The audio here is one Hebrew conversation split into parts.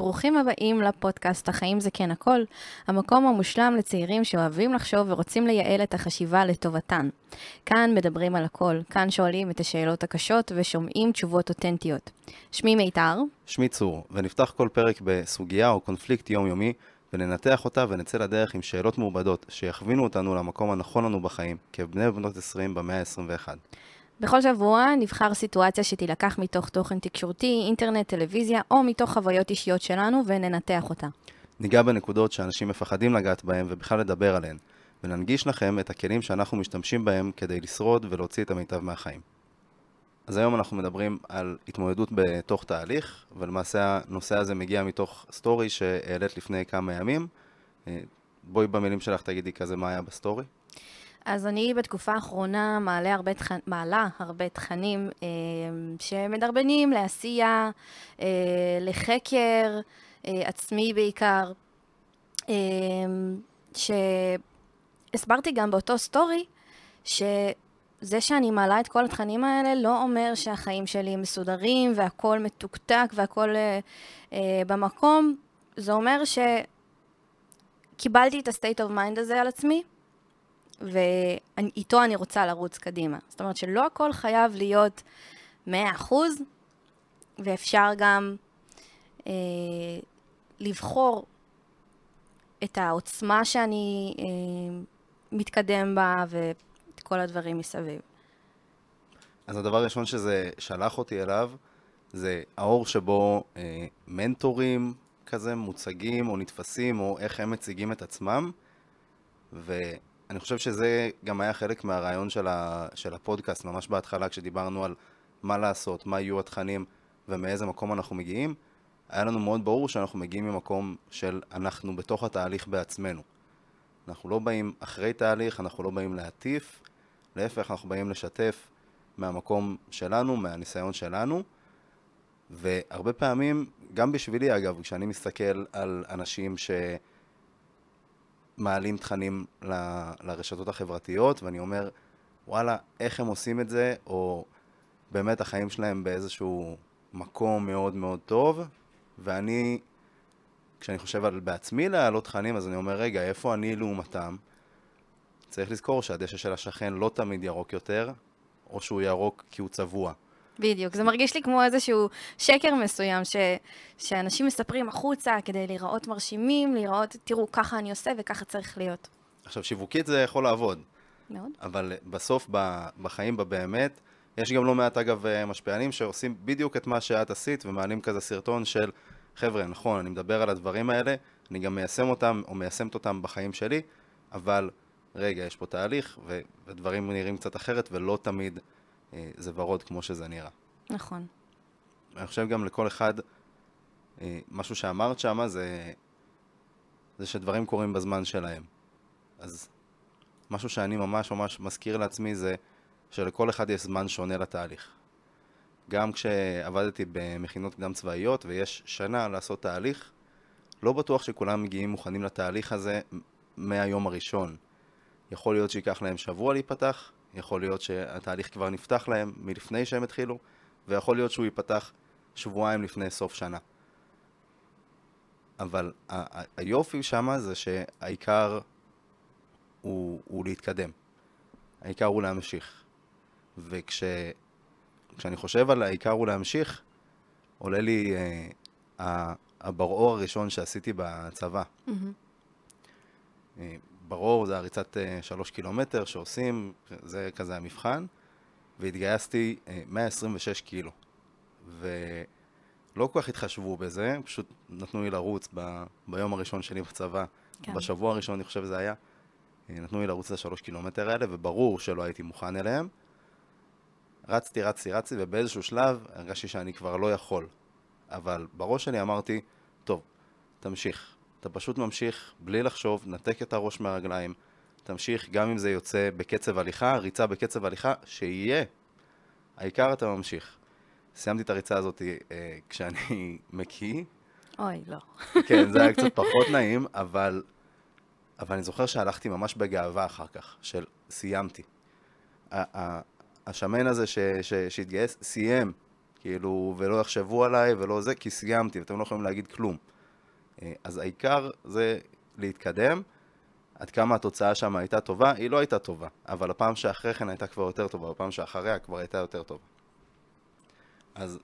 ברוכים הבאים לפודקאסט החיים זה כן הכל, המקום המושלם לצעירים שאוהבים לחשוב ורוצים לייעל את החשיבה לטובתן. כאן מדברים על הכל, כאן שואלים את השאלות הקשות ושומעים תשובות אותנטיות. שמי מיתר. שמי צור, ונפתח כל פרק בסוגיה או קונפליקט יומיומי, וננתח אותה ונצא לדרך עם שאלות מעובדות שיכווינו אותנו למקום הנכון לנו בחיים, כבני ובנות 20 במאה ה-21. בכל שבוע נבחר סיטואציה שתילקח מתוך תוכן תקשורתי, אינטרנט, טלוויזיה, או מתוך חוויות אישיות שלנו, וננתח אותה. ניגע בנקודות שאנשים מפחדים לגעת בהן ובכלל לדבר עליהן, וננגיש לכם את הכלים שאנחנו משתמשים בהם כדי לשרוד ולהוציא את המיטב מהחיים. אז היום אנחנו מדברים על התמודדות בתוך תהליך, ולמעשה הנושא הזה מגיע מתוך סטורי שהעלית לפני כמה ימים. אה, בואי במילים שלך תגידי כזה מה היה בסטורי. אז אני בתקופה האחרונה מעלה הרבה תכ... מעלה הרבה תכנים אה, שמדרבנים לעשייה, אה, לחקר אה, עצמי בעיקר, אה, שהסברתי גם באותו סטורי, שזה שאני מעלה את כל התכנים האלה לא אומר שהחיים שלי מסודרים והכול מתוקתק והכול אה, אה, במקום, זה אומר שקיבלתי את ה-state of mind הזה על עצמי, ואיתו אני רוצה לרוץ קדימה. זאת אומרת שלא הכל חייב להיות 100%, ואפשר גם אה, לבחור את העוצמה שאני אה, מתקדם בה ואת כל הדברים מסביב. אז הדבר הראשון שזה שלח אותי אליו, זה האור שבו אה, מנטורים כזה מוצגים או נתפסים, או איך הם מציגים את עצמם. ו... אני חושב שזה גם היה חלק מהרעיון של, ה, של הפודקאסט, ממש בהתחלה כשדיברנו על מה לעשות, מה יהיו התכנים ומאיזה מקום אנחנו מגיעים, היה לנו מאוד ברור שאנחנו מגיעים ממקום של אנחנו בתוך התהליך בעצמנו. אנחנו לא באים אחרי תהליך, אנחנו לא באים להטיף, להפך, אנחנו באים לשתף מהמקום שלנו, מהניסיון שלנו, והרבה פעמים, גם בשבילי אגב, כשאני מסתכל על אנשים ש... מעלים תכנים ל, לרשתות החברתיות, ואני אומר, וואלה, איך הם עושים את זה, או באמת החיים שלהם באיזשהו מקום מאוד מאוד טוב, ואני, כשאני חושב על בעצמי להעלות תכנים, אז אני אומר, רגע, איפה אני לעומתם? צריך לזכור שהדשא של השכן לא תמיד ירוק יותר, או שהוא ירוק כי הוא צבוע. בדיוק, זה מרגיש לי כמו איזשהו שקר מסוים, ש, שאנשים מספרים החוצה כדי להיראות מרשימים, להיראות, תראו, ככה אני עושה וככה צריך להיות. עכשיו, שיווקית זה יכול לעבוד. מאוד. אבל בסוף, בחיים, בבאמת, יש גם לא מעט, אגב, משפיענים שעושים בדיוק את מה שאת עשית, ומעלים כזה סרטון של, חבר'ה, נכון, אני מדבר על הדברים האלה, אני גם מיישם אותם, או מיישמת אותם בחיים שלי, אבל רגע, יש פה תהליך, ודברים נראים קצת אחרת, ולא תמיד אה, זה ורוד כמו שזה נראה. נכון. אני חושב גם לכל אחד, אה, משהו שאמרת שמה זה, זה שדברים קורים בזמן שלהם. אז משהו שאני ממש ממש מזכיר לעצמי זה שלכל אחד יש זמן שונה לתהליך. גם כשעבדתי במכינות קדם צבאיות ויש שנה לעשות תהליך, לא בטוח שכולם מגיעים מוכנים לתהליך הזה מהיום הראשון. יכול להיות שייקח להם שבוע להיפתח, יכול להיות שהתהליך כבר נפתח להם מלפני שהם התחילו, ויכול להיות שהוא ייפתח שבועיים לפני סוף שנה. אבל היופי שם זה שהעיקר הוא, הוא להתקדם. העיקר הוא להמשיך. וכשאני חושב על העיקר הוא להמשיך, עולה לי אה, הברור הראשון שעשיתי בצבא. Mm-hmm. אה, ברור, זה הריצת uh, שלוש קילומטר שעושים, זה כזה המבחן, והתגייסתי uh, אה, 126 קילו. ולא כל כך התחשבו בזה, פשוט נתנו לי לרוץ ב... ביום הראשון שלי בצבא, כן. בשבוע הראשון אני חושב זה היה, uh, נתנו לי לרוץ את השלוש קילומטר האלה, וברור שלא הייתי מוכן אליהם. רצתי, רצתי, רצתי, ובאיזשהו שלב הרגשתי שאני כבר לא יכול. אבל בראש שלי אמרתי, טוב, תמשיך. אתה פשוט ממשיך בלי לחשוב, נתק את הראש מהרגליים, תמשיך גם אם זה יוצא בקצב הליכה, ריצה בקצב הליכה, שיהיה. העיקר אתה ממשיך. סיימתי את הריצה הזאת אה, כשאני מקיא. אוי, לא. כן, זה היה קצת פחות נעים, אבל, אבל אני זוכר שהלכתי ממש בגאווה אחר כך, של סיימתי. השמן הזה ש, ש, שהתגייס, סיים, כאילו, ולא יחשבו עליי ולא זה, כי סיימתי, ואתם לא יכולים להגיד כלום. אה, אז העיקר זה להתקדם. עד כמה התוצאה שם הייתה טובה, היא לא הייתה טובה, אבל הפעם שאחרי כן הייתה כבר יותר טובה, הפעם שאחריה כבר הייתה יותר טובה. אז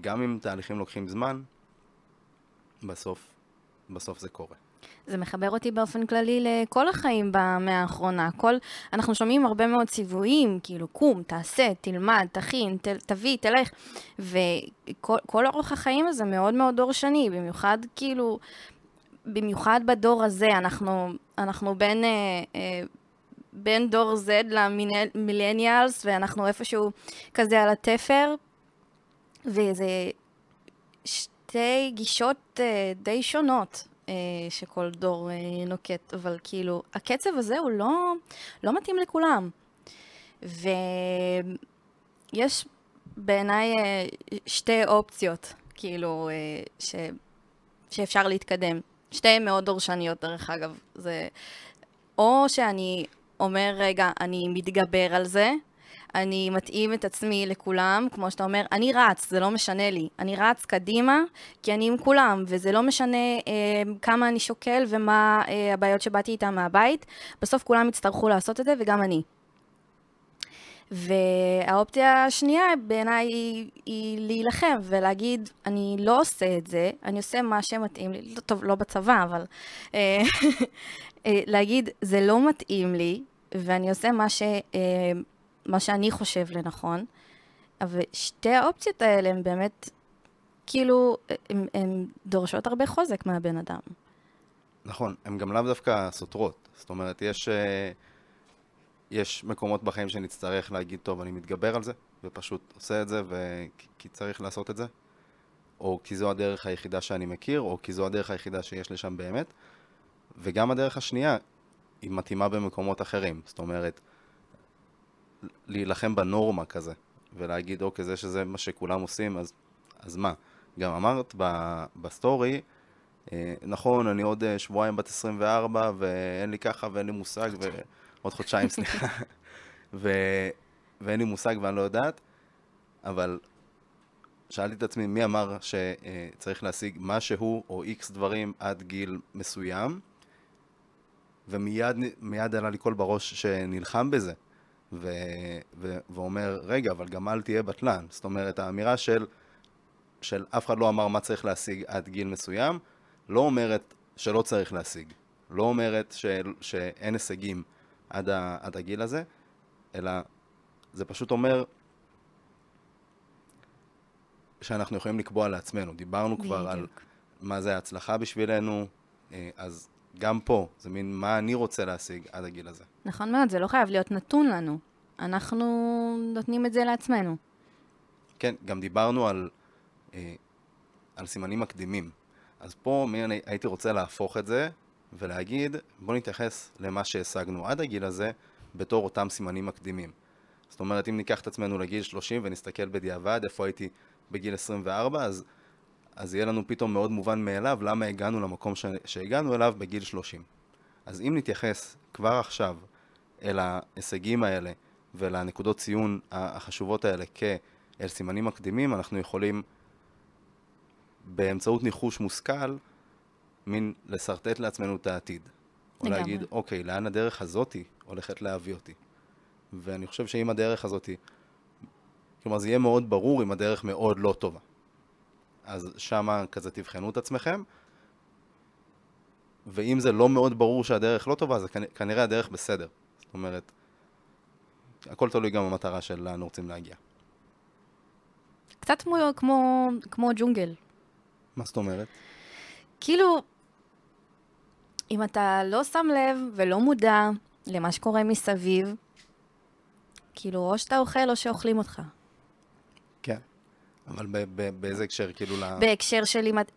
גם אם תהליכים לוקחים זמן, בסוף, בסוף זה קורה. זה מחבר אותי באופן כללי לכל החיים במאה האחרונה. כל, אנחנו שומעים הרבה מאוד ציוויים, כאילו, קום, תעשה, תלמד, תכין, ת, תביא, תלך. וכל אורח החיים הזה מאוד מאוד דורשני, במיוחד כאילו, במיוחד בדור הזה, אנחנו, אנחנו בין... אה, אה, בין דור Z למילניאלס, ואנחנו איפשהו כזה על התפר, וזה שתי גישות אה, די שונות שכל דור אה, נוקט, אבל כאילו, הקצב הזה הוא לא, לא מתאים לכולם. ויש בעיניי אה, שתי אופציות, כאילו, אה, ש, שאפשר להתקדם. שתיהן מאוד דורשניות, דרך אגב. זה... או שאני אומר, רגע, אני מתגבר על זה, אני מתאים את עצמי לכולם, כמו שאתה אומר, אני רץ, זה לא משנה לי. אני רץ קדימה, כי אני עם כולם, וזה לא משנה אה, כמה אני שוקל ומה אה, הבעיות שבאתי איתן מהבית. בסוף כולם יצטרכו לעשות את זה, וגם אני. והאופציה השנייה בעיניי היא, היא להילחם ולהגיד, אני לא עושה את זה, אני עושה מה שמתאים לי, לא, טוב, לא בצבא, אבל אה, אה, להגיד, זה לא מתאים לי, ואני עושה מה, ש, אה, מה שאני חושב לנכון. אבל שתי האופציות האלה הן באמת, כאילו, הן דורשות הרבה חוזק מהבן אדם. נכון, הן גם לאו דווקא סותרות. זאת אומרת, יש... Uh... יש מקומות בחיים שנצטרך להגיד, טוב, אני מתגבר על זה, ופשוט עושה את זה, ו... כי צריך לעשות את זה, או כי זו הדרך היחידה שאני מכיר, או כי זו הדרך היחידה שיש לי שם באמת, וגם הדרך השנייה, היא מתאימה במקומות אחרים. זאת אומרת, להילחם בנורמה כזה, ולהגיד, אוקיי, זה שזה מה שכולם עושים, אז, אז מה? גם אמרת ב, בסטורי, אה, נכון, אני עוד אה, שבועיים בת 24, ואין לי ככה ואין לי מושג, ו... עוד חודשיים, סליחה. ו... ואין לי מושג ואני לא יודעת, אבל שאלתי את עצמי מי אמר שצריך להשיג משהו או איקס דברים עד גיל מסוים, ומיד עלה לי קול בראש שנלחם בזה, ו... ו... ואומר, רגע, אבל גם אל תהיה בטלן. זאת אומרת, האמירה של, של אף אחד לא אמר מה צריך להשיג עד גיל מסוים, לא אומרת שלא צריך להשיג. לא אומרת ש... שאין הישגים. עד, ה, עד הגיל הזה, אלא זה פשוט אומר שאנחנו יכולים לקבוע לעצמנו. דיברנו בדיוק. כבר על מה זה ההצלחה בשבילנו, אה, אז גם פה, זה מין מה אני רוצה להשיג עד הגיל הזה. נכון מאוד, זה לא חייב להיות נתון לנו. אנחנו נותנים את זה לעצמנו. כן, גם דיברנו על, אה, על סימנים מקדימים. אז פה מי אני הייתי רוצה להפוך את זה ולהגיד, בוא נתייחס למה שהשגנו עד הגיל הזה בתור אותם סימנים מקדימים. זאת אומרת, אם ניקח את עצמנו לגיל 30 ונסתכל בדיעבד איפה הייתי בגיל 24, אז, אז יהיה לנו פתאום מאוד מובן מאליו למה הגענו למקום ש, שהגענו אליו בגיל 30. אז אם נתייחס כבר עכשיו אל ההישגים האלה ולנקודות ציון החשובות האלה כאל סימנים מקדימים, אנחנו יכולים באמצעות ניחוש מושכל מין לשרטט לעצמנו את העתיד. או לגמרי. להגיד, אוקיי, לאן הדרך הזאתי הולכת להביא אותי. ואני חושב שאם הדרך הזאתי, כלומר זה יהיה מאוד ברור אם הדרך מאוד לא טובה. אז שמה כזה תבחנו את עצמכם, ואם זה לא מאוד ברור שהדרך לא טובה, אז כנראה הדרך בסדר. זאת אומרת, הכל תלוי גם במטרה של לאן רוצים להגיע. קצת כמו, כמו, כמו ג'ונגל. מה זאת אומרת? כאילו, אם אתה לא שם לב ולא מודע למה שקורה מסביב, כאילו, או שאתה אוכל או שאוכלים אותך. אבל ב- ב- באיזה הקשר, כאילו, ל... בהקשר של אם את...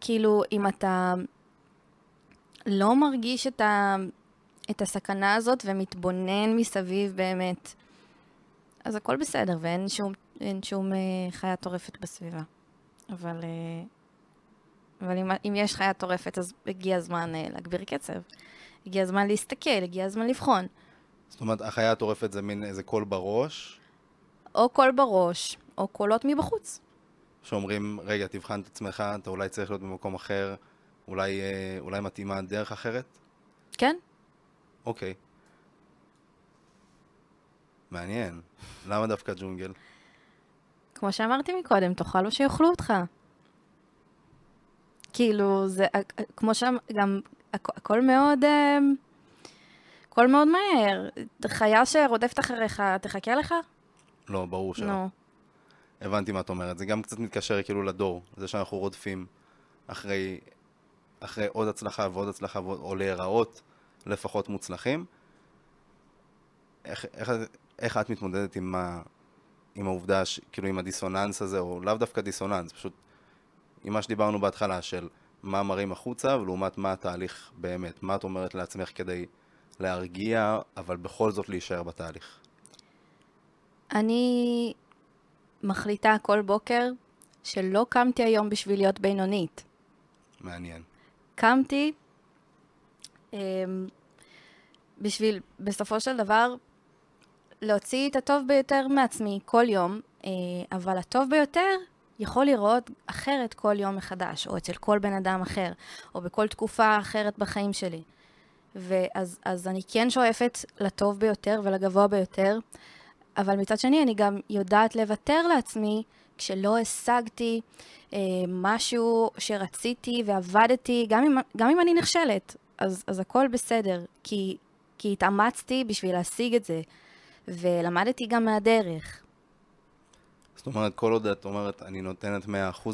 כאילו, אם אתה לא מרגיש את, ה... את הסכנה הזאת ומתבונן מסביב באמת, אז הכל בסדר, ואין שום, שום אה, חיה טורפת בסביבה. אבל... אה, אבל אם, אם יש חיה טורפת, אז הגיע הזמן uh, להגביר קצב. הגיע הזמן להסתכל, הגיע הזמן לבחון. זאת אומרת, החיה הטורפת זה מין איזה קול בראש? או קול בראש, או קולות מבחוץ. שאומרים, רגע, תבחן את עצמך, אתה אולי צריך להיות במקום אחר, אולי, אה, אולי מתאימה דרך אחרת? כן? אוקיי. מעניין. למה דווקא ג'ונגל? כמו שאמרתי מקודם, תאכל או שיאכלו אותך. כאילו, זה, כמו שם, גם הכ- הכל מאוד, אה, הכל מאוד מהר. חיה שרודפת אחריך, תחכה לך? לא, ברור שלא. נו. הבנתי מה את אומרת. זה גם קצת מתקשר כאילו לדור. זה שאנחנו רודפים אחרי, אחרי עוד הצלחה ועוד הצלחה, ועוד- או להיראות לפחות מוצלחים. איך, איך, איך את מתמודדת עם, ה, עם העובדה, ש, כאילו עם הדיסוננס הזה, או לאו דווקא דיסוננס, פשוט עם מה שדיברנו בהתחלה, של מה מראים החוצה, ולעומת מה התהליך באמת. מה את אומרת לעצמך כדי להרגיע, אבל בכל זאת להישאר בתהליך. אני מחליטה כל בוקר שלא קמתי היום בשביל להיות בינונית. מעניין. קמתי אמ, בשביל, בסופו של דבר, להוציא את הטוב ביותר מעצמי כל יום, אה, אבל הטוב ביותר יכול לראות אחרת כל יום מחדש, או אצל כל בן אדם אחר, או בכל תקופה אחרת בחיים שלי. ואז אז אני כן שואפת לטוב ביותר ולגבוה ביותר, אבל מצד שני אני גם יודעת לוותר לעצמי כשלא השגתי אה, משהו שרציתי ועבדתי, גם אם, גם אם אני נכשלת, אז, אז הכל בסדר, כי, כי התאמצתי בשביל להשיג את זה, ולמדתי גם מהדרך. זאת אומרת, כל עוד את אומרת, אני נותנת 100%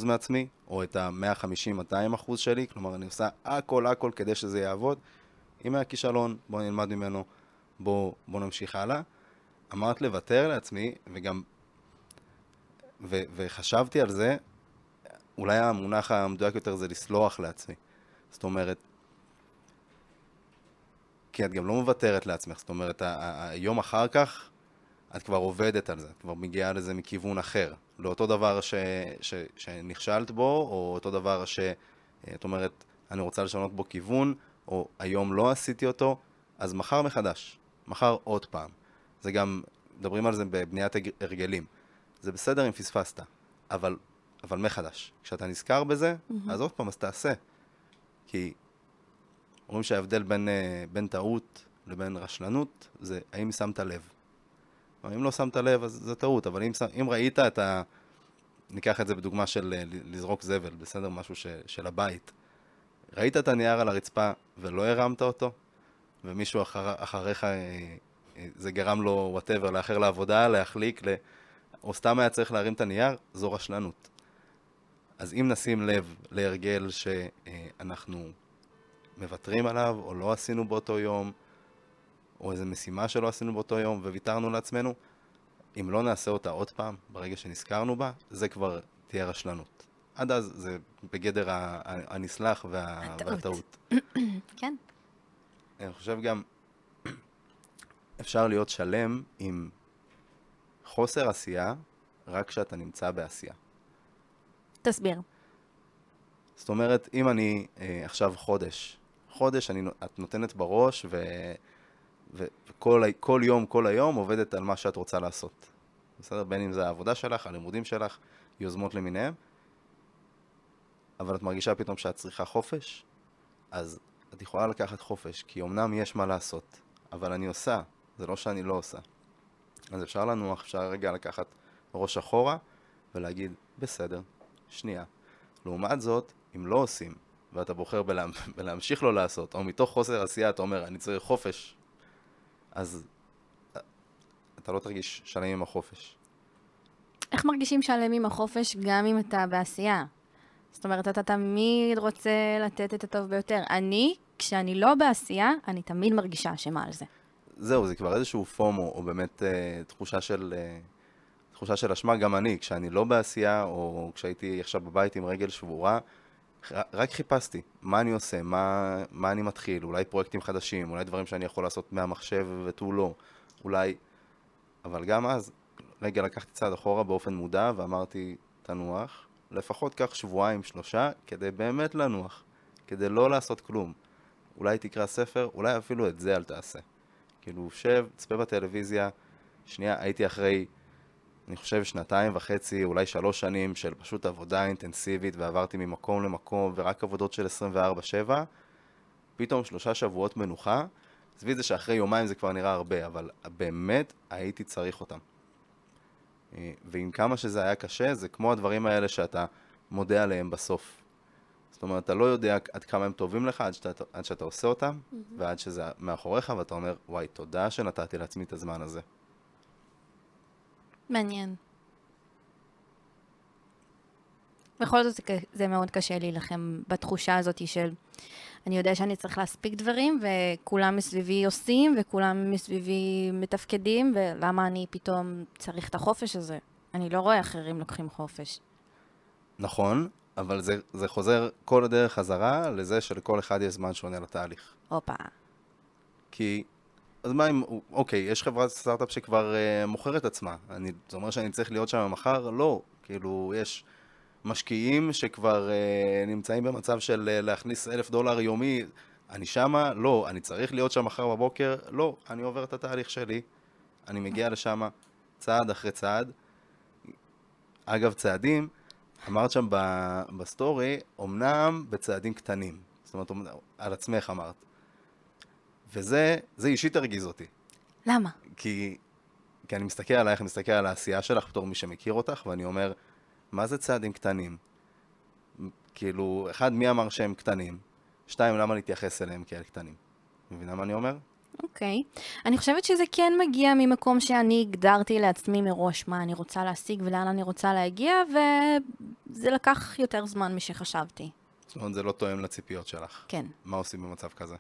מעצמי, או את ה-150-200% שלי, כלומר, אני עושה הכל הכל כדי שזה יעבוד. אם היה כישלון, בואו נלמד ממנו, בואו בוא נמשיך הלאה. אמרת לוותר לעצמי, וגם, ו, וחשבתי על זה, אולי המונח המדויק יותר זה לסלוח לעצמי. זאת אומרת, כי את גם לא מוותרת לעצמך, זאת אומרת, היום אחר כך, את כבר עובדת על זה, את כבר מגיעה לזה מכיוון אחר. לאותו דבר ש, ש, שנכשלת בו, או אותו דבר שאת אומרת, אני רוצה לשנות בו כיוון, או היום לא עשיתי אותו, אז מחר מחדש, מחר עוד פעם. זה גם, מדברים על זה בבניית הרגלים. זה בסדר אם פספסת, אבל, אבל מחדש. כשאתה נזכר בזה, mm-hmm. אז עוד פעם, אז תעשה. כי אומרים שההבדל בין, אה, בין טעות לבין רשלנות, זה האם שמת לב. אם לא שמת לב, אז זה טעות, אבל אם, אם ראית את ה... ניקח את זה בדוגמה של אה, לזרוק זבל, בסדר? משהו ש, של הבית. ראית את הנייר על הרצפה ולא הרמת אותו, ומישהו אחר, אחריך, אה, זה גרם לו whatever, לאחר לעבודה, להחליק, ל... או סתם היה צריך להרים את הנייר, זו רשלנות. אז אם נשים לב להרגל שאנחנו מוותרים עליו, או לא עשינו באותו יום, או איזו משימה שלא עשינו באותו יום וויתרנו לעצמנו, אם לא נעשה אותה עוד פעם, ברגע שנזכרנו בה, זה כבר תהיה רשלנות. עד אז זה בגדר הנסלח וה... הטעות. והטעות. כן. אני חושב גם, אפשר להיות שלם עם חוסר עשייה רק כשאתה נמצא בעשייה. תסביר. זאת אומרת, אם אני אה, עכשיו חודש, חודש אני, את נותנת בראש ו, ו, וכל כל יום, כל היום עובדת על מה שאת רוצה לעשות. בסדר? בין אם זה העבודה שלך, הלימודים שלך, יוזמות למיניהם, אבל את מרגישה פתאום שאת צריכה חופש, אז את יכולה לקחת חופש, כי אמנם יש מה לעשות, אבל אני עושה, זה לא שאני לא עושה. אז אפשר לנוח, אפשר רגע לקחת ראש אחורה ולהגיד, בסדר, שנייה. לעומת זאת, אם לא עושים, ואתה בוחר בלה... בלהמשיך לא לעשות, או מתוך חוסר עשייה אתה אומר, אני צריך חופש, אז אתה לא תרגיש שלם עם החופש. איך מרגישים שלם עם החופש גם אם אתה בעשייה? זאת אומרת, אתה תמיד רוצה לתת את הטוב ביותר. אני, כשאני לא בעשייה, אני תמיד מרגישה אשמה על זה. זהו, זה כבר איזשהו פומו, או באמת אה, תחושה של... אה, תחושה של אשמה, גם אני, כשאני לא בעשייה, או כשהייתי עכשיו בבית עם רגל שבורה, רק חיפשתי מה אני עושה, מה, מה אני מתחיל, אולי פרויקטים חדשים, אולי דברים שאני יכול לעשות מהמחשב ותו לא, אולי... אבל גם אז, רגע, לקחתי צעד אחורה באופן מודע ואמרתי, תנוח, לפחות קח שבועיים, שלושה, כדי באמת לנוח, כדי לא לעשות כלום. אולי תקרא ספר, אולי אפילו את זה אל תעשה. כאילו, שב, צפה בטלוויזיה, שנייה, הייתי אחרי, אני חושב, שנתיים וחצי, אולי שלוש שנים של פשוט עבודה אינטנסיבית, ועברתי ממקום למקום, ורק עבודות של 24-7, פתאום שלושה שבועות מנוחה, עזבי את זה שאחרי יומיים זה כבר נראה הרבה, אבל באמת הייתי צריך אותם. אה, ועם כמה שזה היה קשה, זה כמו הדברים האלה שאתה מודה עליהם בסוף. זאת אומרת, אתה לא יודע עד כמה הם טובים לך עד שאתה, עד שאתה עושה אותם, mm-hmm. ועד שזה מאחוריך, ואתה אומר, וואי, תודה שנתתי לעצמי את הזמן הזה. מעניין. בכל זאת זה מאוד קשה להילחם בתחושה הזאת של אני יודע שאני צריך להספיק דברים וכולם מסביבי עושים וכולם מסביבי מתפקדים ולמה אני פתאום צריך את החופש הזה? אני לא רואה אחרים לוקחים חופש. נכון, אבל זה, זה חוזר כל הדרך חזרה לזה שלכל אחד יש זמן שונה לתהליך. הופה. כי, אז מה אם, אוקיי, יש חברת סטארט-אפ שכבר uh, מוכרת עצמה. אני, זה אומר שאני צריך להיות שם מחר? לא. כאילו, יש משקיעים שכבר uh, נמצאים במצב של uh, להכניס אלף דולר יומי. אני שמה? לא. אני צריך להיות שם מחר בבוקר? לא. אני עובר את התהליך שלי. אני מגיע לשם צעד אחרי צעד. אגב, צעדים, אמרת שם בסטורי, אמנם בצעדים קטנים. זאת אומרת, על עצמך אמרת. וזה, זה אישית הרגיז אותי. למה? כי, כי אני מסתכל עלייך, אני מסתכל על העשייה שלך בתור מי שמכיר אותך, ואני אומר, מה זה צעדים קטנים? כאילו, אחד, מי אמר שהם קטנים? שתיים, למה להתייחס אליהם כאל קטנים? מבינה מה אני אומר? אוקיי. Okay. אני חושבת שזה כן מגיע ממקום שאני הגדרתי לעצמי מראש מה אני רוצה להשיג ולאן אני רוצה להגיע, וזה לקח יותר זמן משחשבתי. זאת אומרת, זה לא תואם לציפיות שלך. כן. מה עושים במצב כזה?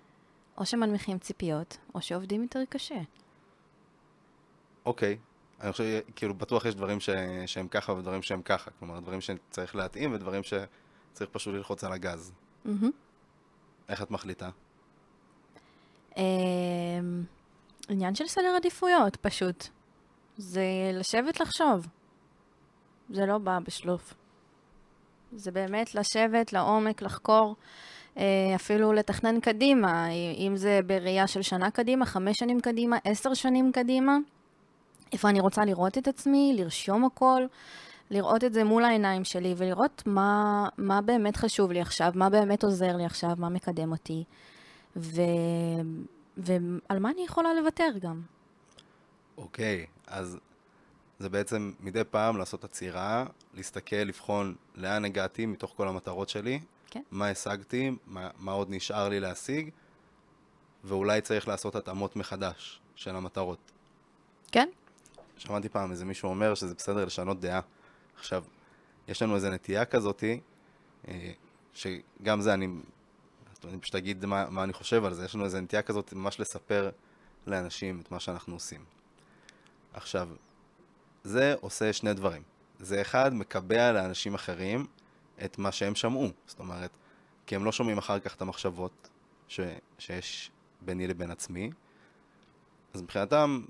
או שמנמיכים ציפיות, או שעובדים יותר קשה. אוקיי. Okay. אני חושב, כאילו, בטוח יש דברים ש... שהם ככה ודברים שהם ככה. כלומר, דברים שצריך להתאים ודברים שצריך פשוט ללחוץ על הגז. Mm-hmm. איך את מחליטה? אמ, עניין של סדר עדיפויות, פשוט. זה לשבת לחשוב. זה לא בא בשלוף. זה באמת לשבת לעומק, לחקור, אה, אפילו לתכנן קדימה, אם זה בראייה של שנה קדימה, חמש שנים קדימה, עשר שנים קדימה. איפה אני רוצה לראות את עצמי, לרשום הכל, לראות את זה מול העיניים שלי ולראות מה, מה באמת חשוב לי עכשיו, מה באמת עוזר לי עכשיו, מה מקדם אותי. ו... ועל מה אני יכולה לוותר גם. אוקיי, okay, אז זה בעצם מדי פעם לעשות עצירה, להסתכל, לבחון לאן הגעתי מתוך כל המטרות שלי, כן. מה השגתי, מה, מה עוד נשאר לי להשיג, ואולי צריך לעשות התאמות מחדש של המטרות. כן. שמעתי פעם איזה מישהו אומר שזה בסדר לשנות דעה. עכשיו, יש לנו איזו נטייה כזאתי, אה, שגם זה אני אני פשוט אגיד מה, מה אני חושב על זה. יש לנו איזו נטייה כזאת ממש לספר לאנשים את מה שאנחנו עושים. עכשיו, זה עושה שני דברים. זה אחד, מקבע לאנשים אחרים את מה שהם שמעו. זאת אומרת, כי הם לא שומעים אחר כך את המחשבות ש, שיש ביני לבין עצמי. אז מבחינתם,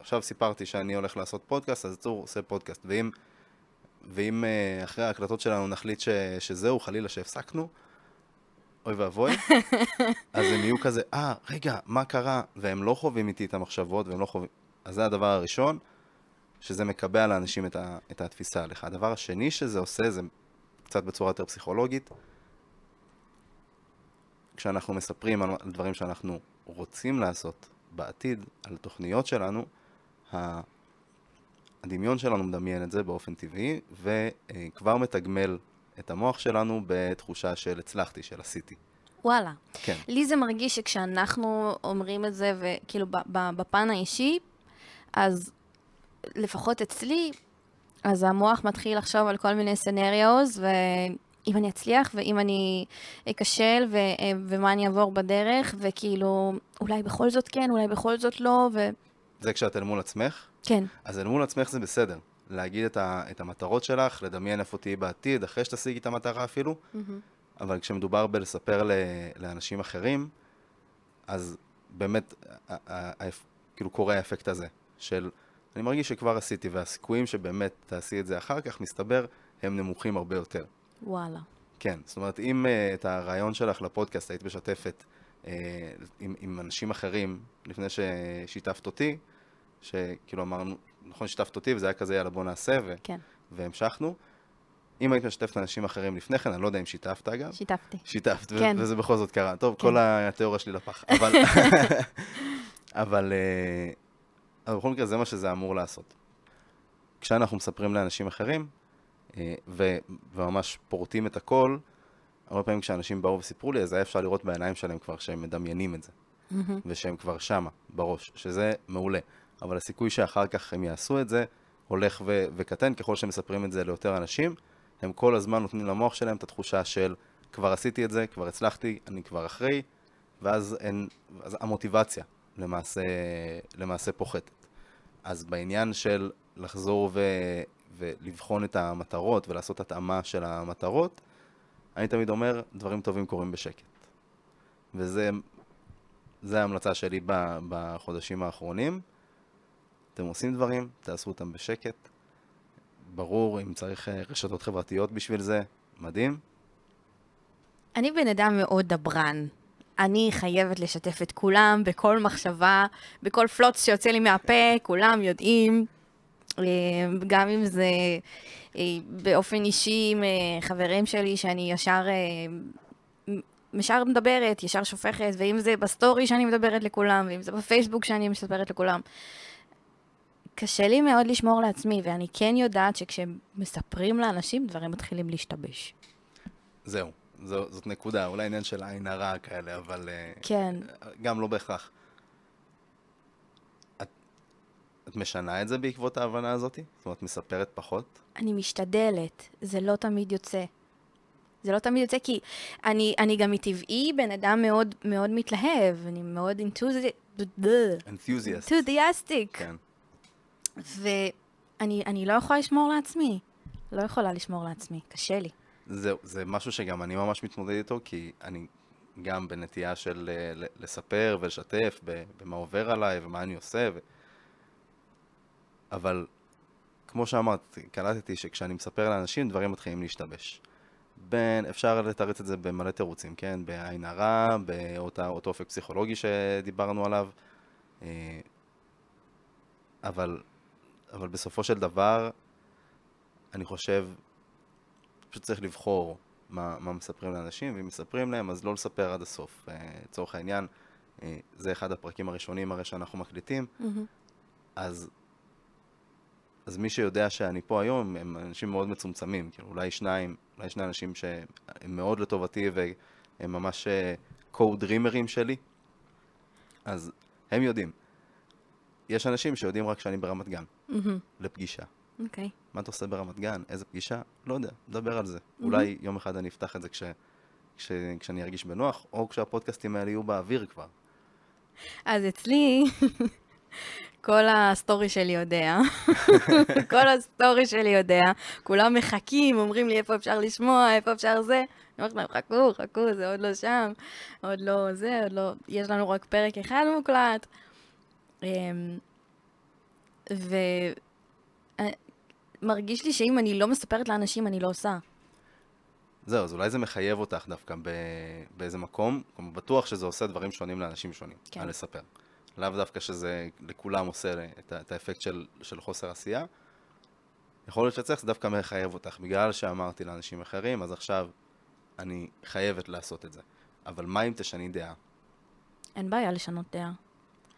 עכשיו סיפרתי שאני הולך לעשות פודקאסט, אז צור עושה פודקאסט. ואם, ואם אה, אחרי ההקלטות שלנו נחליט ש, שזהו, חלילה שהפסקנו, אוי ואבוי, אז הם יהיו כזה, אה, ah, רגע, מה קרה? והם לא חווים איתי את המחשבות, והם לא חווים... אז זה הדבר הראשון, שזה מקבע לאנשים את, ה... את התפיסה עליך. הדבר השני שזה עושה, זה קצת בצורה יותר פסיכולוגית, כשאנחנו מספרים על דברים שאנחנו רוצים לעשות בעתיד, על תוכניות שלנו, הדמיון שלנו מדמיין את זה באופן טבעי, וכבר מתגמל את המוח שלנו בתחושה של הצלחתי, של עשיתי. וואלה. כן. לי זה מרגיש שכשאנחנו אומרים את זה, וכאילו בפן האישי, אז לפחות אצלי, אז המוח מתחיל לחשוב על כל מיני סנריוז, ואם אני אצליח, ואם אני אכשל, ו- ומה אני אעבור בדרך, וכאילו, אולי בכל זאת כן, אולי בכל זאת לא, ו... זה כשאת אל מול עצמך? כן. אז אל מול עצמך זה בסדר. להגיד את, ה, את המטרות שלך, לדמיין איפה תהיי בעתיד, אחרי שתשיגי את המטרה אפילו, mm-hmm. אבל כשמדובר בלספר ל, לאנשים אחרים, אז באמת, ה, ה, ה, כאילו קורה האפקט הזה, של אני מרגיש שכבר עשיתי, והסיכויים שבאמת תעשי את זה אחר כך, מסתבר, הם נמוכים הרבה יותר. וואלה. כן, זאת אומרת, אם uh, את הרעיון שלך לפודקאסט היית משתפת uh, עם, עם אנשים אחרים, לפני ששיתפת אותי, שכאילו אמרנו, נכון, שיתפת אותי, וזה היה כזה, יאללה, בוא נעשה, ו... כן. והמשכנו. אם היית משתפת אנשים אחרים לפני כן, אני לא יודע אם שיתפת אגב. שיתפתי. שיתפת, כן. וזה בכל זאת קרה. טוב, כן. כל התיאוריה שלי לפח. אבל, אבל, אה, אבל בכל מקרה, זה מה שזה אמור לעשות. כשאנחנו מספרים לאנשים אחרים, אה, ו- וממש פורטים את הכל, הרבה פעמים כשאנשים באו וסיפרו לי, אז היה אפשר לראות בעיניים שלהם כבר שהם מדמיינים את זה, מהמם. ושהם כבר שמה, בראש, שזה מעולה. אבל הסיכוי שאחר כך הם יעשו את זה, הולך ו- וקטן ככל שהם מספרים את זה ליותר אנשים. הם כל הזמן נותנים למוח שלהם את התחושה של כבר עשיתי את זה, כבר הצלחתי, אני כבר אחרי, ואז אין, אז המוטיבציה למעשה, למעשה פוחתת. אז בעניין של לחזור ו, ולבחון את המטרות ולעשות התאמה של המטרות, אני תמיד אומר, דברים טובים קורים בשקט. וזה זה ההמלצה שלי בחודשים האחרונים. אתם עושים דברים, תעשו אותם בשקט. ברור, אם צריך אה, רשתות חברתיות בשביל זה, מדהים. אני בן אדם מאוד דברן. אני חייבת לשתף את כולם בכל מחשבה, בכל פלוץ שיוצא לי מהפה, כולם יודעים. אה, גם אם זה אה, באופן אישי עם חברים שלי, שאני ישר, ישר מדברת, ישר שופכת, ואם זה בסטורי שאני מדברת לכולם, ואם זה בפייסבוק שאני מספרת לכולם. קשה לי מאוד לשמור לעצמי, ואני כן יודעת שכשמספרים לאנשים, דברים מתחילים להשתבש. זהו, זו, זאת נקודה, אולי עניין של עין הרע כאלה, אבל אה, כן. גם לא בהכרח. את, את משנה את זה בעקבות ההבנה הזאת? זאת אומרת, מספרת פחות? אני משתדלת, זה לא תמיד יוצא. זה לא תמיד יוצא כי אני, אני גם מטבעי בן אדם מאוד מאוד מתלהב, אני מאוד enthusiast. אנתוזיאסטיק, כן. ואני אני לא יכולה לשמור לעצמי. לא יכולה לשמור לעצמי, קשה לי. זהו, זה משהו שגם אני ממש מתמודד איתו, כי אני גם בנטייה של אה, לספר ולשתף במה עובר עליי ומה אני עושה, ו... אבל כמו שאמרת, קלטתי שכשאני מספר לאנשים, דברים מתחילים להשתבש. בין, אפשר לתרץ את זה במלא תירוצים, כן? בעין הרע, באותו אופק פסיכולוגי שדיברנו עליו, אה, אבל, אבל בסופו של דבר, אני חושב פשוט צריך לבחור מה, מה מספרים לאנשים, ואם מספרים להם, אז לא לספר עד הסוף. אה, לצורך העניין, אה, זה אחד הפרקים הראשונים הרי שאנחנו מקליטים, אז, אז מי שיודע שאני פה היום, הם אנשים מאוד מצומצמים, כאילו אולי שניים, אולי שני אנשים שהם מאוד לטובתי והם ממש קו-דרימרים שלי, אז הם יודעים. יש אנשים שיודעים רק שאני ברמת גן, לפגישה. אוקיי. מה אתה עושה ברמת גן? איזה פגישה? לא יודע, נדבר על זה. אולי יום אחד אני אפתח את זה כש, כש, כשאני ארגיש בנוח, או כשהפודקאסטים האלה יהיו באוויר כבר. אז אצלי, כל הסטורי שלי יודע, כל הסטורי שלי יודע, כולם מחכים, אומרים לי איפה אפשר לשמוע, איפה אפשר זה. אני אומרת להם, חכו, חכו, זה עוד לא שם, עוד לא זה, עוד לא, יש לנו רק פרק אחד מוקלט. ומרגיש לי שאם אני לא מספרת לאנשים, אני לא עושה. זהו, אז אולי זה מחייב אותך דווקא ב, באיזה מקום, כלומר, בטוח שזה עושה דברים שונים לאנשים שונים, כן. על לספר. לאו דווקא שזה לכולם עושה את, את האפקט של, של חוסר עשייה. יכול להיות שאצלך זה דווקא מחייב אותך, בגלל שאמרתי לאנשים אחרים, אז עכשיו אני חייבת לעשות את זה. אבל מה אם תשני דעה? אין בעיה לשנות דעה.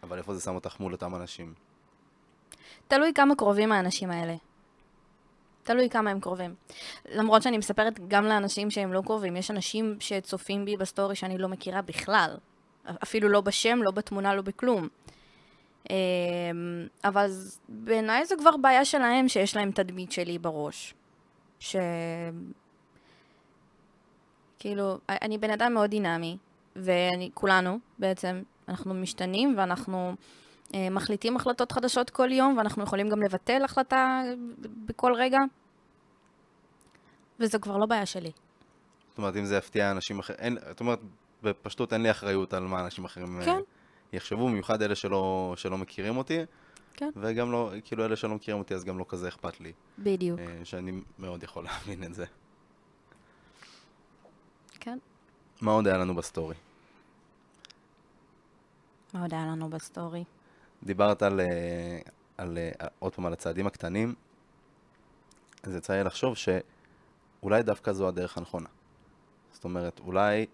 אבל איפה זה שם אותך מול אותם אנשים? תלוי כמה קרובים האנשים האלה. תלוי כמה הם קרובים. למרות שאני מספרת גם לאנשים שהם לא קרובים, יש אנשים שצופים בי בסטורי שאני לא מכירה בכלל. אפילו לא בשם, לא בתמונה, לא בכלום. אמ, אבל בעיניי זו כבר בעיה שלהם שיש להם תדמית שלי בראש. ש... כאילו, אני בן אדם מאוד דינמי, וכולנו בעצם, אנחנו משתנים ואנחנו מחליטים החלטות חדשות כל יום, ואנחנו יכולים גם לבטל החלטה בכל רגע. וזו כבר לא בעיה שלי. זאת אומרת, אם זה יפתיע אנשים אחרים, זאת אומרת, בפשטות אין לי אחריות על מה אנשים אחרים אה, כן. יחשבו, במיוחד אלה שלא, שלא מכירים אותי, כן. וגם לא, כאילו אלה שלא מכירים אותי אז גם לא כזה אכפת לי, בדיוק. אה, שאני מאוד יכול להבין את זה. כן. מה עוד היה לנו בסטורי? מה עוד היה לנו בסטורי? דיברת על, אה, על, אה, עוד פעם, על הצעדים הקטנים, אז יצא לי לחשוב שאולי דווקא זו הדרך הנכונה. זאת אומרת, אולי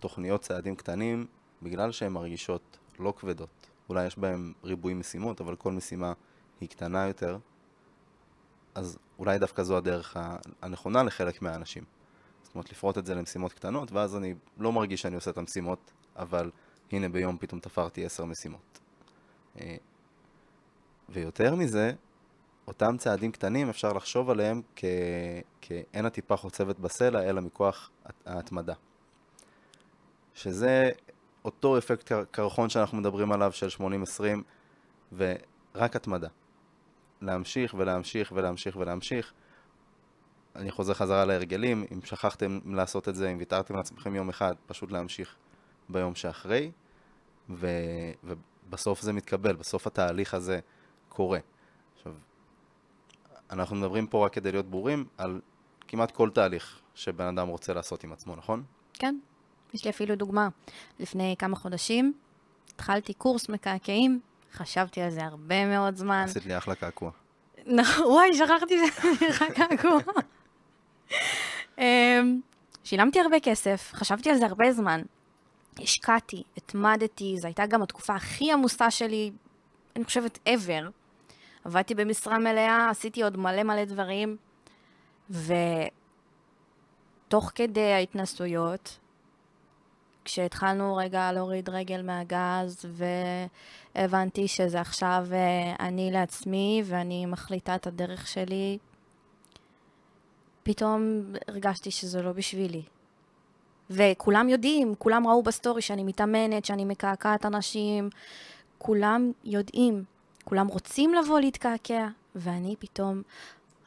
תוכניות צעדים קטנים, בגלל שהן מרגישות לא כבדות, אולי יש בהן ריבוי משימות, אבל כל משימה היא קטנה יותר, אז אולי דווקא זו הדרך הנכונה לחלק מהאנשים. זאת אומרת, לפרוט את זה למשימות קטנות, ואז אני לא מרגיש שאני עושה את המשימות, אבל הנה ביום פתאום תפרתי עשר משימות. אה, ויותר מזה, אותם צעדים קטנים אפשר לחשוב עליהם כ... כאין הטיפה חוצבת בסלע, אלא מכוח ההתמדה. שזה אותו אפקט קרחון שאנחנו מדברים עליו של 80-20, ורק התמדה. להמשיך ולהמשיך ולהמשיך ולהמשיך. אני חוזר חזרה להרגלים, אם שכחתם לעשות את זה, אם ויתרתם לעצמכם יום אחד, פשוט להמשיך ביום שאחרי, ו... ובסוף זה מתקבל, בסוף התהליך הזה קורה. עכשיו, אנחנו מדברים פה רק כדי להיות ברורים על כמעט כל תהליך שבן אדם רוצה לעשות עם עצמו, נכון? כן. יש לי אפילו דוגמה. לפני כמה חודשים התחלתי קורס מקעקעים, חשבתי על זה הרבה מאוד זמן. עשית לי אחלה קעקוע. נכון, וואי, שכחתי שזה נראה קעקוע. אמ, שילמתי הרבה כסף, חשבתי על זה הרבה זמן. השקעתי, התמדתי, זו הייתה גם התקופה הכי עמוסה שלי, אני חושבת, ever. עבדתי במשרה מלאה, עשיתי עוד מלא מלא דברים, ותוך כדי ההתנסויות, כשהתחלנו רגע להוריד רגל מהגז, והבנתי שזה עכשיו אה, אני לעצמי, ואני מחליטה את הדרך שלי, פתאום הרגשתי שזה לא בשבילי. וכולם יודעים, כולם ראו בסטורי שאני מתאמנת, שאני מקעקעת אנשים, כולם יודעים, כולם רוצים לבוא להתקעקע, ואני פתאום,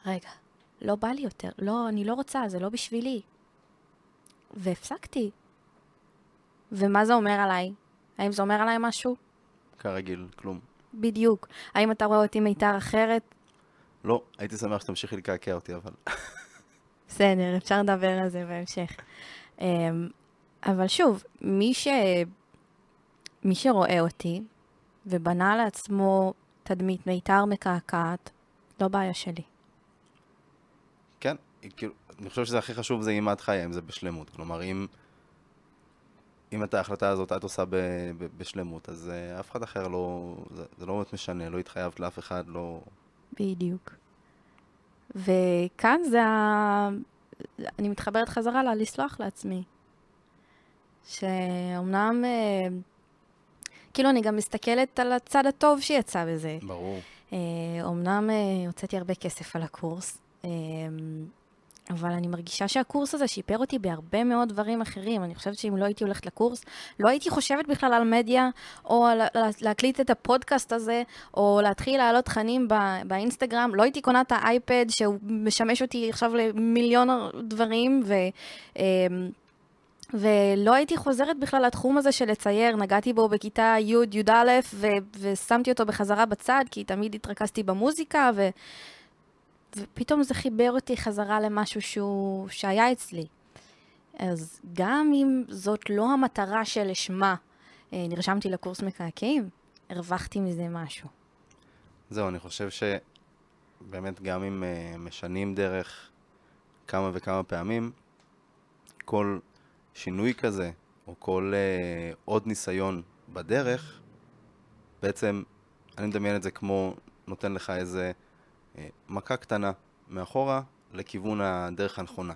רגע, לא בא לי יותר, לא, אני לא רוצה, זה לא בשבילי. והפסקתי. ומה זה אומר עליי? האם זה אומר עליי משהו? כרגיל, כלום. בדיוק. האם אתה רואה אותי מיתר אחרת? לא, הייתי שמח שתמשיכי לקעקע אותי, אבל... בסדר, אפשר לדבר על זה בהמשך. אמ, אבל שוב, מי, ש... מי שרואה אותי ובנה לעצמו תדמית מיתר מקעקעת, לא בעיה שלי. כן, כאילו, אני חושב שזה הכי חשוב זה אם את חיה עם זה בשלמות. כלומר, אם, אם את ההחלטה הזאת את עושה ב, ב, בשלמות, אז uh, אף אחד אחר לא, זה, זה לא באמת משנה, לא התחייבת לאף אחד, לא... בדיוק. וכאן זה ה... אני מתחברת חזרה לה לסלוח לעצמי. שאומנם, אה, כאילו אני גם מסתכלת על הצד הטוב שיצא בזה. ברור. אה, אומנם אה, הוצאתי הרבה כסף על הקורס, אה, אבל אני מרגישה שהקורס הזה שיפר אותי בהרבה מאוד דברים אחרים. אני חושבת שאם לא הייתי הולכת לקורס, לא הייתי חושבת בכלל על מדיה, או על להקליט את הפודקאסט הזה, או להתחיל להעלות תכנים בא, באינסטגרם. לא הייתי קונה את האייפד, שהוא משמש אותי עכשיו למיליון דברים, ו... ולא הייתי חוזרת בכלל לתחום הזה של לצייר, נגעתי בו בכיתה י', י"א, ושמתי אותו בחזרה בצד, כי תמיד התרכזתי במוזיקה, ו- ופתאום זה חיבר אותי חזרה למשהו שהוא, שהיה אצלי. אז גם אם זאת לא המטרה שלשמה אה, נרשמתי לקורס מקעקעים, הרווחתי מזה משהו. זהו, אני חושב שבאמת גם אם uh, משנים דרך כמה וכמה פעמים, כל שינוי כזה, או כל uh, עוד ניסיון בדרך, בעצם אני מדמיין את זה כמו נותן לך איזה מכה קטנה מאחורה לכיוון הדרך הנכונה.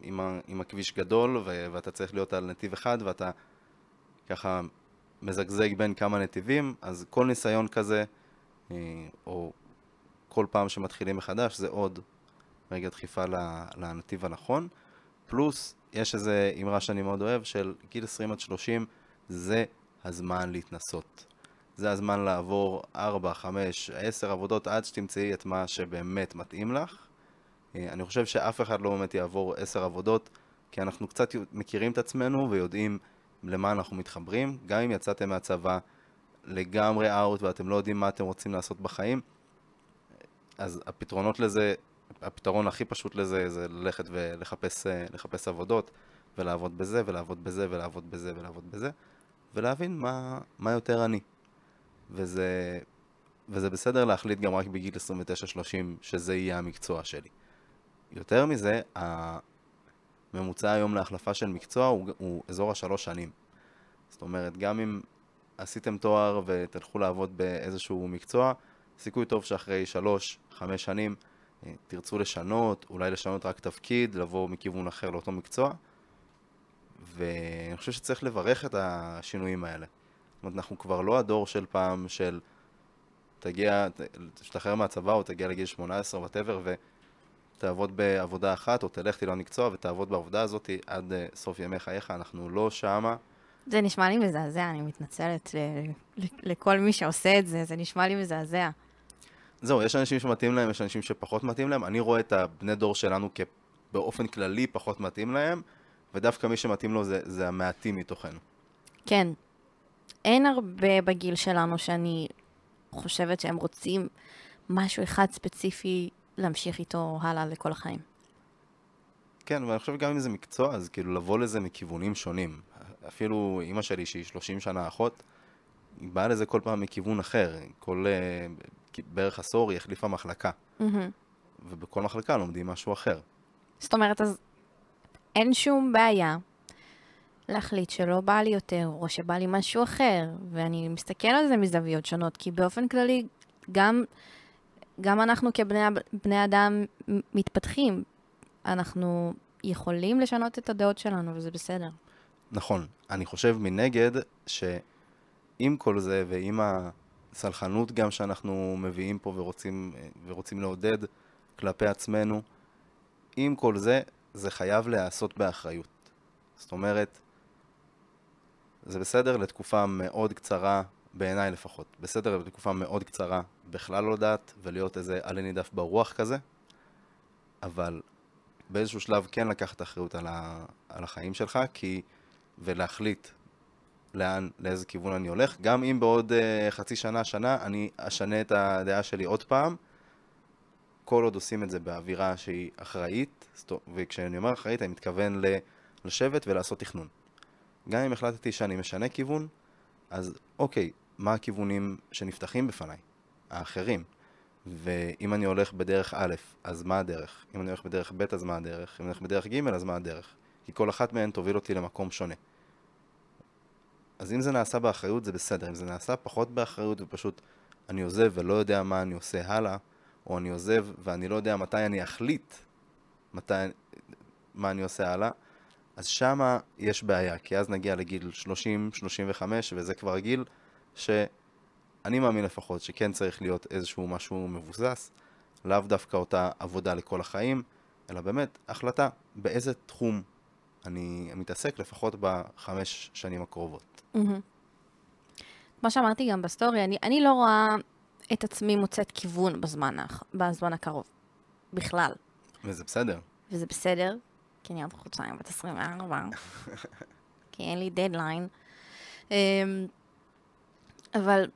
עם, עם הכביש גדול ו- ואתה צריך להיות על נתיב אחד ואתה ככה מזגזג בין כמה נתיבים, אז כל ניסיון כזה, uh, או כל פעם שמתחילים מחדש, זה עוד רגע דחיפה לנתיב הנכון. פלוס יש איזו אמרה שאני מאוד אוהב, של גיל 20 עד 30 זה הזמן להתנסות. זה הזמן לעבור 4, 5, 10 עבודות עד שתמצאי את מה שבאמת מתאים לך. אה, אני חושב שאף אחד לא באמת יעבור 10 עבודות, כי אנחנו קצת מכירים את עצמנו ויודעים למה אנחנו מתחברים. גם אם יצאתם מהצבא לגמרי אאוט ואתם לא יודעים מה אתם רוצים לעשות בחיים, אז הפתרונות לזה הפתרון הכי פשוט לזה זה ללכת ולחפש אה, עבודות, ולעבוד בזה, ולעבוד בזה, ולעבוד בזה, ולעבוד בזה, ולהבין מה, מה יותר אני. וזה וזה בסדר להחליט גם רק בגיל 29-30 שזה יהיה המקצוע שלי. יותר מזה, הממוצע היום להחלפה של מקצוע הוא, הוא אזור השלוש שנים. זאת אומרת, גם אם עשיתם תואר ותלכו לעבוד באיזשהו מקצוע, סיכוי טוב שאחרי שלוש, חמש שנים אה, תרצו לשנות, אולי לשנות רק תפקיד, לבוא מכיוון אחר לאותו מקצוע. ואני חושב שצריך לברך את השינויים האלה. זאת אומרת, אנחנו כבר לא הדור של פעם של תגיע, תשתחרר מהצבא או תגיע לגיל 18 וואטאבר ותעבוד בעבודה אחת או תלך תלמד מקצוע ותעבוד בעבודה הזאת עד uh, סוף ימי חייך, אנחנו לא שמה. זה נשמע לי מזעזע, אני מתנצלת לכל מי שעושה את זה, זה נשמע לי מזעזע. זהו, יש אנשים שמתאים להם, יש אנשים שפחות מתאים להם. אני רואה את הבני דור שלנו באופן כללי פחות מתאים להם, ודווקא מי שמתאים לו זה, זה המעטים מתוכנו. כן. אין הרבה בגיל שלנו שאני חושבת שהם רוצים משהו אחד ספציפי להמשיך איתו הלאה לכל החיים. כן, ואני חושב גם אם זה מקצוע, אז כאילו לבוא לזה מכיוונים שונים. אפילו אימא שלי, שהיא 30 שנה אחות, היא באה לזה כל פעם מכיוון אחר. כל uh, בערך עשור היא החליפה מחלקה. Mm-hmm. ובכל מחלקה לומדים משהו אחר. זאת אומרת, אז אין שום בעיה להחליט שלא בא לי יותר, או שבא לי משהו אחר, ואני מסתכל על זה מזוויות שונות, כי באופן כללי, גם, גם אנחנו כבני אדם מתפתחים, אנחנו יכולים לשנות את הדעות שלנו, וזה בסדר. נכון. אני חושב מנגד, שעם כל זה, ועם הסלחנות גם שאנחנו מביאים פה ורוצים, ורוצים לעודד כלפי עצמנו, עם כל זה, זה חייב להיעשות באחריות. זאת אומרת, זה בסדר לתקופה מאוד קצרה, בעיניי לפחות, בסדר לתקופה מאוד קצרה בכלל לא לדעת ולהיות איזה עלה נידף ברוח כזה, אבל באיזשהו שלב כן לקחת אחריות על, ה, על החיים שלך, כי, ולהחליט לאן, לאיזה כיוון אני הולך, גם אם בעוד uh, חצי שנה, שנה, אני אשנה את הדעה שלי עוד פעם, כל עוד עושים את זה באווירה שהיא אחראית, וכשאני אומר אחראית אני מתכוון לשבת ולעשות תכנון. גם אם החלטתי שאני משנה כיוון, אז אוקיי, מה הכיוונים שנפתחים בפניי? האחרים. ואם אני הולך בדרך א', אז מה הדרך? אם אני הולך בדרך ב', אז מה הדרך? אם אני הולך בדרך ג', אז מה הדרך? כי כל אחת מהן תוביל אותי למקום שונה. אז אם זה נעשה באחריות זה בסדר, אם זה נעשה פחות באחריות ופשוט אני עוזב ולא יודע מה אני עושה הלאה, או אני עוזב ואני לא יודע מתי אני אחליט מתי, מה אני עושה הלאה, אז שמה יש בעיה, כי אז נגיע לגיל 30-35, וזה כבר גיל שאני מאמין לפחות שכן צריך להיות איזשהו משהו מבוסס, לאו דווקא אותה עבודה לכל החיים, אלא באמת החלטה באיזה תחום אני מתעסק לפחות בחמש שנים הקרובות. Mm-hmm. כמו שאמרתי גם בסטורי, אני, אני לא רואה את עצמי מוצאת כיוון בזמן, בזמן הקרוב, בכלל. וזה בסדר. וזה בסדר, כי אני עוד חודשיים בת 24, כי אין לי דדליין. אמ, אבל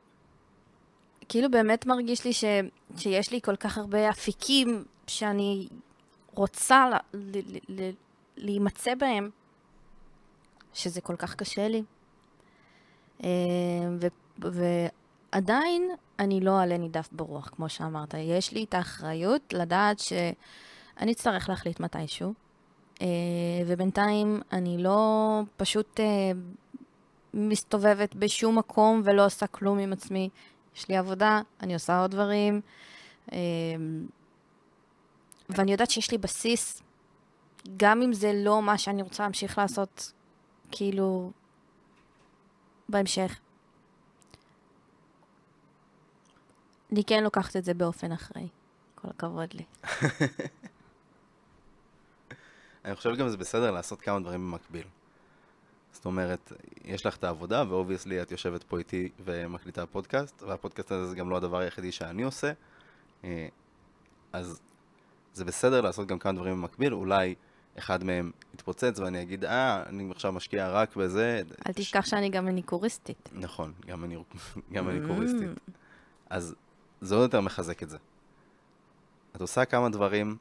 כאילו באמת מרגיש לי ש, שיש לי כל כך הרבה אפיקים שאני רוצה ל, ל, ל, להימצא בהם, שזה כל כך קשה לי. אמ, ו, ועדיין אני לא עלה נידף ברוח, כמו שאמרת. יש לי את האחריות לדעת שאני אצטרך להחליט מתישהו, ובינתיים אני לא פשוט אה, מסתובבת בשום מקום ולא עושה כלום עם עצמי. יש לי עבודה, אני עושה עוד דברים, אה, ואני יודעת שיש לי בסיס, גם אם זה לא מה שאני רוצה להמשיך לעשות, כאילו, בהמשך. אני כן לוקחת את זה באופן אחראי. כל הכבוד לי. אני חושב גם שזה בסדר לעשות כמה דברים במקביל. זאת אומרת, יש לך את העבודה, ו obviously את יושבת פה איתי ומקליטה פודקאסט, והפודקאסט הזה זה גם לא הדבר היחידי שאני עושה. אה, אז זה בסדר לעשות גם כמה דברים במקביל, אולי אחד מהם יתפוצץ ואני אגיד, אה, אני עכשיו משקיע רק בזה. אל תשכח שאני גם מניקוריסטית. נכון, גם מניקוריסטית. Mm. אז זה עוד יותר מחזק את זה. את עושה כמה דברים,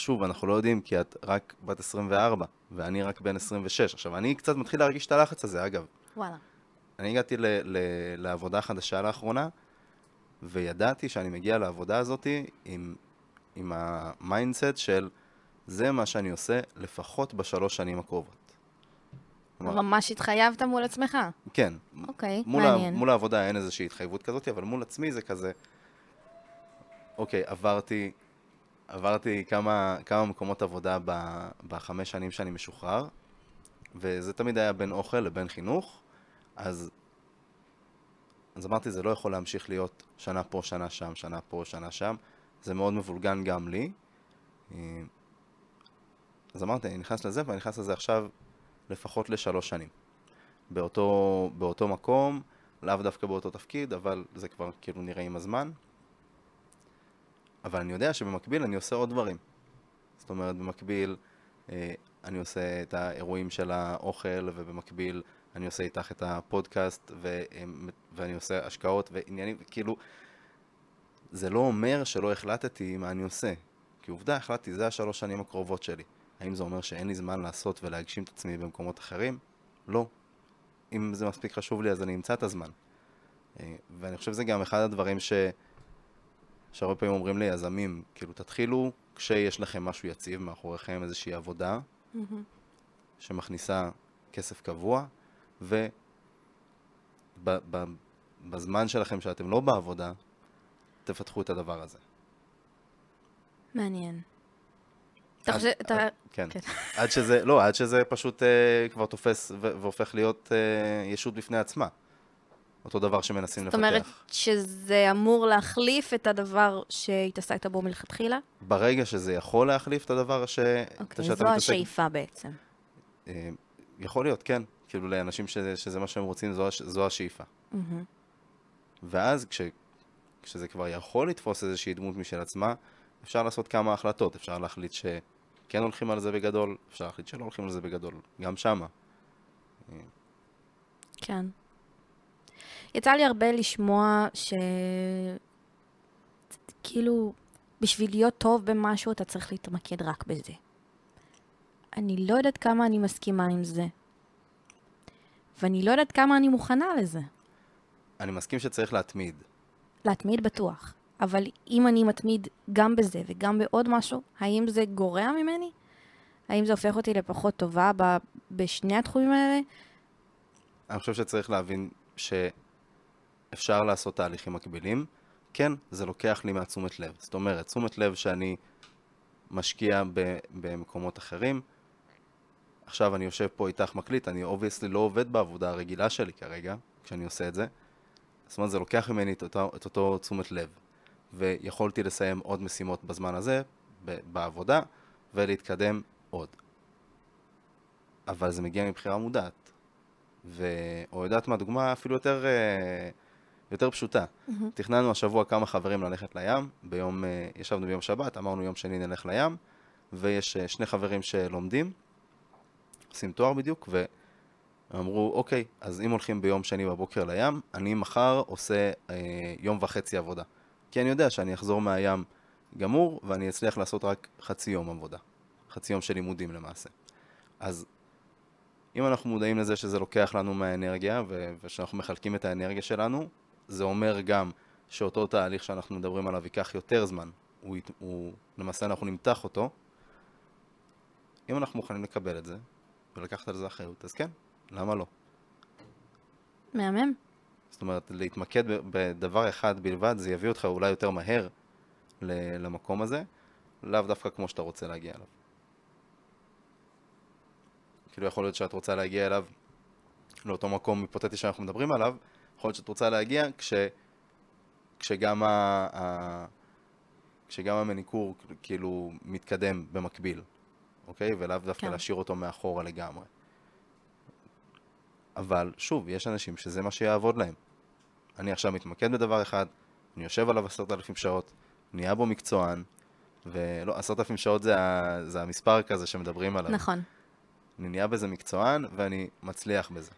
ושוב, אנחנו לא יודעים כי את רק בת 24, ואני רק בן 26. עכשיו, אני קצת מתחיל להרגיש את הלחץ הזה, אגב. וואלה. אני הגעתי ל, ל, לעבודה חדשה לאחרונה, וידעתי שאני מגיע לעבודה הזאת עם, עם ה mindset של זה מה שאני עושה לפחות בשלוש שנים הקרובות. ממש התחייבת מול עצמך. כן. אוקיי, מול מעניין. ה, מול העבודה אין איזושהי התחייבות כזאת, אבל מול עצמי זה כזה, אוקיי, עברתי, עברתי כמה, כמה מקומות עבודה ב, בחמש שנים שאני משוחרר, וזה תמיד היה בין אוכל לבין חינוך, אז, אז אמרתי, זה לא יכול להמשיך להיות שנה פה, שנה שם, שנה פה, שנה שם, זה מאוד מבולגן גם לי. אז אמרתי, אני נכנס לזה, ואני נכנס לזה עכשיו לפחות לשלוש שנים. באותו, באותו מקום, לאו דווקא באותו תפקיד, אבל זה כבר כאילו נראה עם הזמן. אבל אני יודע שבמקביל אני עושה עוד דברים. זאת אומרת, במקביל אה, אני עושה את האירועים של האוכל, ובמקביל אני עושה איתך את הפודקאסט, ו, אה, ואני עושה השקעות ועניינים, כאילו, זה לא אומר שלא החלטתי מה אני עושה. כי עובדה, החלטתי, זה השלוש שנים הקרובות שלי. האם זה אומר שאין לי זמן לעשות ולהגשים את עצמי במקומות אחרים? לא. אם זה מספיק חשוב לי, אז אני אמצא את הזמן. אה, ואני חושב שזה גם אחד הדברים ש... שהרבה פעמים אומרים ליזמים, כאילו, תתחילו כשיש לכם משהו יציב מאחוריכם, איזושהי עבודה מהמם. שמכניסה כסף קבוע, ובזמן שלכם שאתם לא בעבודה, תפתחו את הדבר הזה. מעניין. אתה חושב, אתה... כן. כן. עד שזה, לא, עד שזה פשוט אה, כבר תופס והופך להיות אה, ישות בפני עצמה. אותו דבר שמנסים זאת לפתח. אומרת שזה אמור להחליף את הדבר שהתעסקת בו מלכתחילה? ברגע שזה יכול להחליף את הדבר ש... אוקיי, שאתה זו מתעסק- השאיפה בעצם. אה, יכול להיות, כן. כאילו לאנשים שזה, שזה מה שהם רוצים, זו, הש- זו השאיפה. מהמם. ואז כש, כשזה כבר יכול לתפוס איזושהי דמות משל עצמה, אפשר לעשות כמה החלטות. אפשר להחליט שכן הולכים על זה בגדול, אפשר להחליט שלא הולכים על זה בגדול. גם שמה. כן. יצא לי הרבה לשמוע ש... כאילו, בשביל להיות טוב במשהו אתה צריך להתמקד רק בזה. אני לא יודעת כמה אני מסכימה עם זה. ואני לא יודעת כמה אני מוכנה לזה. אני מסכים שצריך להתמיד. להתמיד בטוח. אבל אם אני מתמיד גם בזה וגם בעוד משהו, האם זה גורע ממני? האם זה הופך אותי לפחות טובה ב... בשני התחומים האלה? אני חושב שצריך להבין שאפשר לעשות תהליכים מקבילים. כן, זה לוקח לי מהתשומת לב. זאת אומרת, תשומת לב שאני משקיע ב- במקומות אחרים. עכשיו אני יושב פה איתך מקליט, אני obviously לא עובד בעבודה הרגילה שלי כרגע, כשאני עושה את זה. זאת אומרת, זה לוקח ממני את אותו, את אותו תשומת לב. ויכולתי לסיים עוד משימות בזמן הזה, ב- בעבודה, ולהתקדם עוד. אבל זה מגיע מבחירה מודעת. ו... או יודעת מה, דוגמה אפילו יותר, אה, יותר פשוטה. תכננו השבוע כמה חברים ללכת לים, ביום, אה, ישבנו ביום שבת, אמרנו יום שני נלך לים, ויש אה, שני חברים שלומדים, עושים תואר בדיוק, ואמרו, אוקיי, אז אם הולכים ביום שני בבוקר לים, אני מחר עושה אה, יום וחצי עבודה. כי אני יודע שאני אחזור מהים גמור, ואני אצליח לעשות רק חצי יום עבודה. חצי יום של לימודים למעשה. אז אם אנחנו מודעים לזה שזה לוקח לנו מהאנרגיה, ושאנחנו מחלקים את האנרגיה שלנו, זה אומר גם שאותו תהליך שאנחנו מדברים עליו ייקח יותר זמן. הוא, הוא, למעשה אנחנו נמתח אותו. אם אנחנו מוכנים לקבל את זה, ולקחת על זה אחריות, אז כן, למה לא? מהמם. זאת אומרת, להתמקד בדבר אחד בלבד, זה יביא אותך אולי יותר מהר למקום הזה, לאו דווקא כמו שאתה רוצה להגיע אליו. כאילו יכול להיות שאת רוצה להגיע אליו, לאותו מקום היפותטי שאנחנו מדברים עליו, יכול להיות שאת רוצה להגיע כש, כשגם, ה, ה, כשגם המניקור כאילו מתקדם במקביל, אוקיי? ולאו דווקא כן. להשאיר אותו מאחורה לגמרי. אבל שוב, יש אנשים שזה מה שיעבוד להם. אני עכשיו מתמקד בדבר אחד, אני יושב עליו עשרת אלפים שעות, נהיה בו מקצוען, ולא, עשרת אלפים שעות זה, ה, זה המספר כזה שמדברים עליו. נכון. אני נהיה בזה מקצוען ואני מצליח בזה.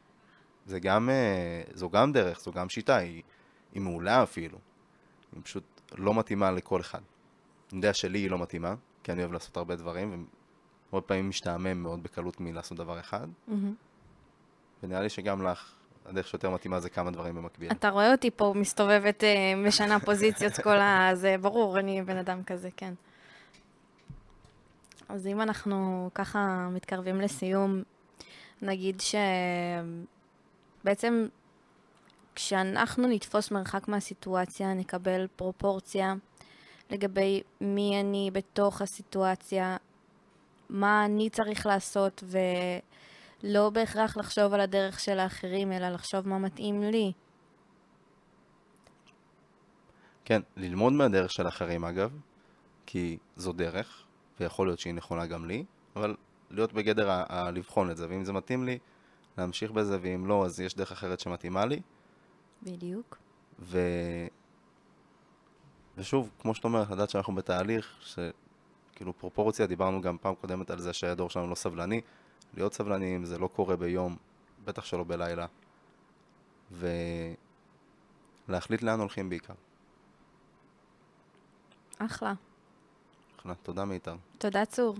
זה גם, אה, זו גם דרך, זו גם שיטה, היא, היא מעולה אפילו. היא פשוט לא מתאימה לכל אחד. אני יודע שלי היא לא מתאימה, כי אני אוהב לעשות הרבה דברים, והרבה פעמים משתעמם מאוד בקלות מלעשות דבר אחד, מהמם. ונראה לי שגם לך הדרך שיותר מתאימה זה כמה דברים במקביל. אתה רואה אותי פה מסתובבת, אה, משנה פוזיציות כל ה... זה ברור, אני בן אדם כזה, כן. אז אם אנחנו ככה מתקרבים לסיום, נגיד שבעצם כשאנחנו נתפוס מרחק מהסיטואציה, נקבל פרופורציה לגבי מי אני בתוך הסיטואציה, מה אני צריך לעשות, ולא בהכרח לחשוב על הדרך של האחרים, אלא לחשוב מה מתאים לי. כן, ללמוד מהדרך של אחרים אגב, כי זו דרך, ויכול להיות שהיא נכונה גם לי, אבל להיות בגדר ה- ה- לבחון את זה, ואם זה מתאים לי, להמשיך בזה, ואם לא, אז יש דרך אחרת שמתאימה לי. בדיוק. ו... ושוב, כמו שאת אומרת, לדעת שאנחנו בתהליך, שכאילו פרופורציה, דיברנו גם פעם קודמת על זה שהדור שלנו לא סבלני. להיות סבלניים זה לא קורה ביום, בטח שלא בלילה. ולהחליט לאן הולכים בעיקר. אחלה. אחלה, תודה מיתר. תודה, צור.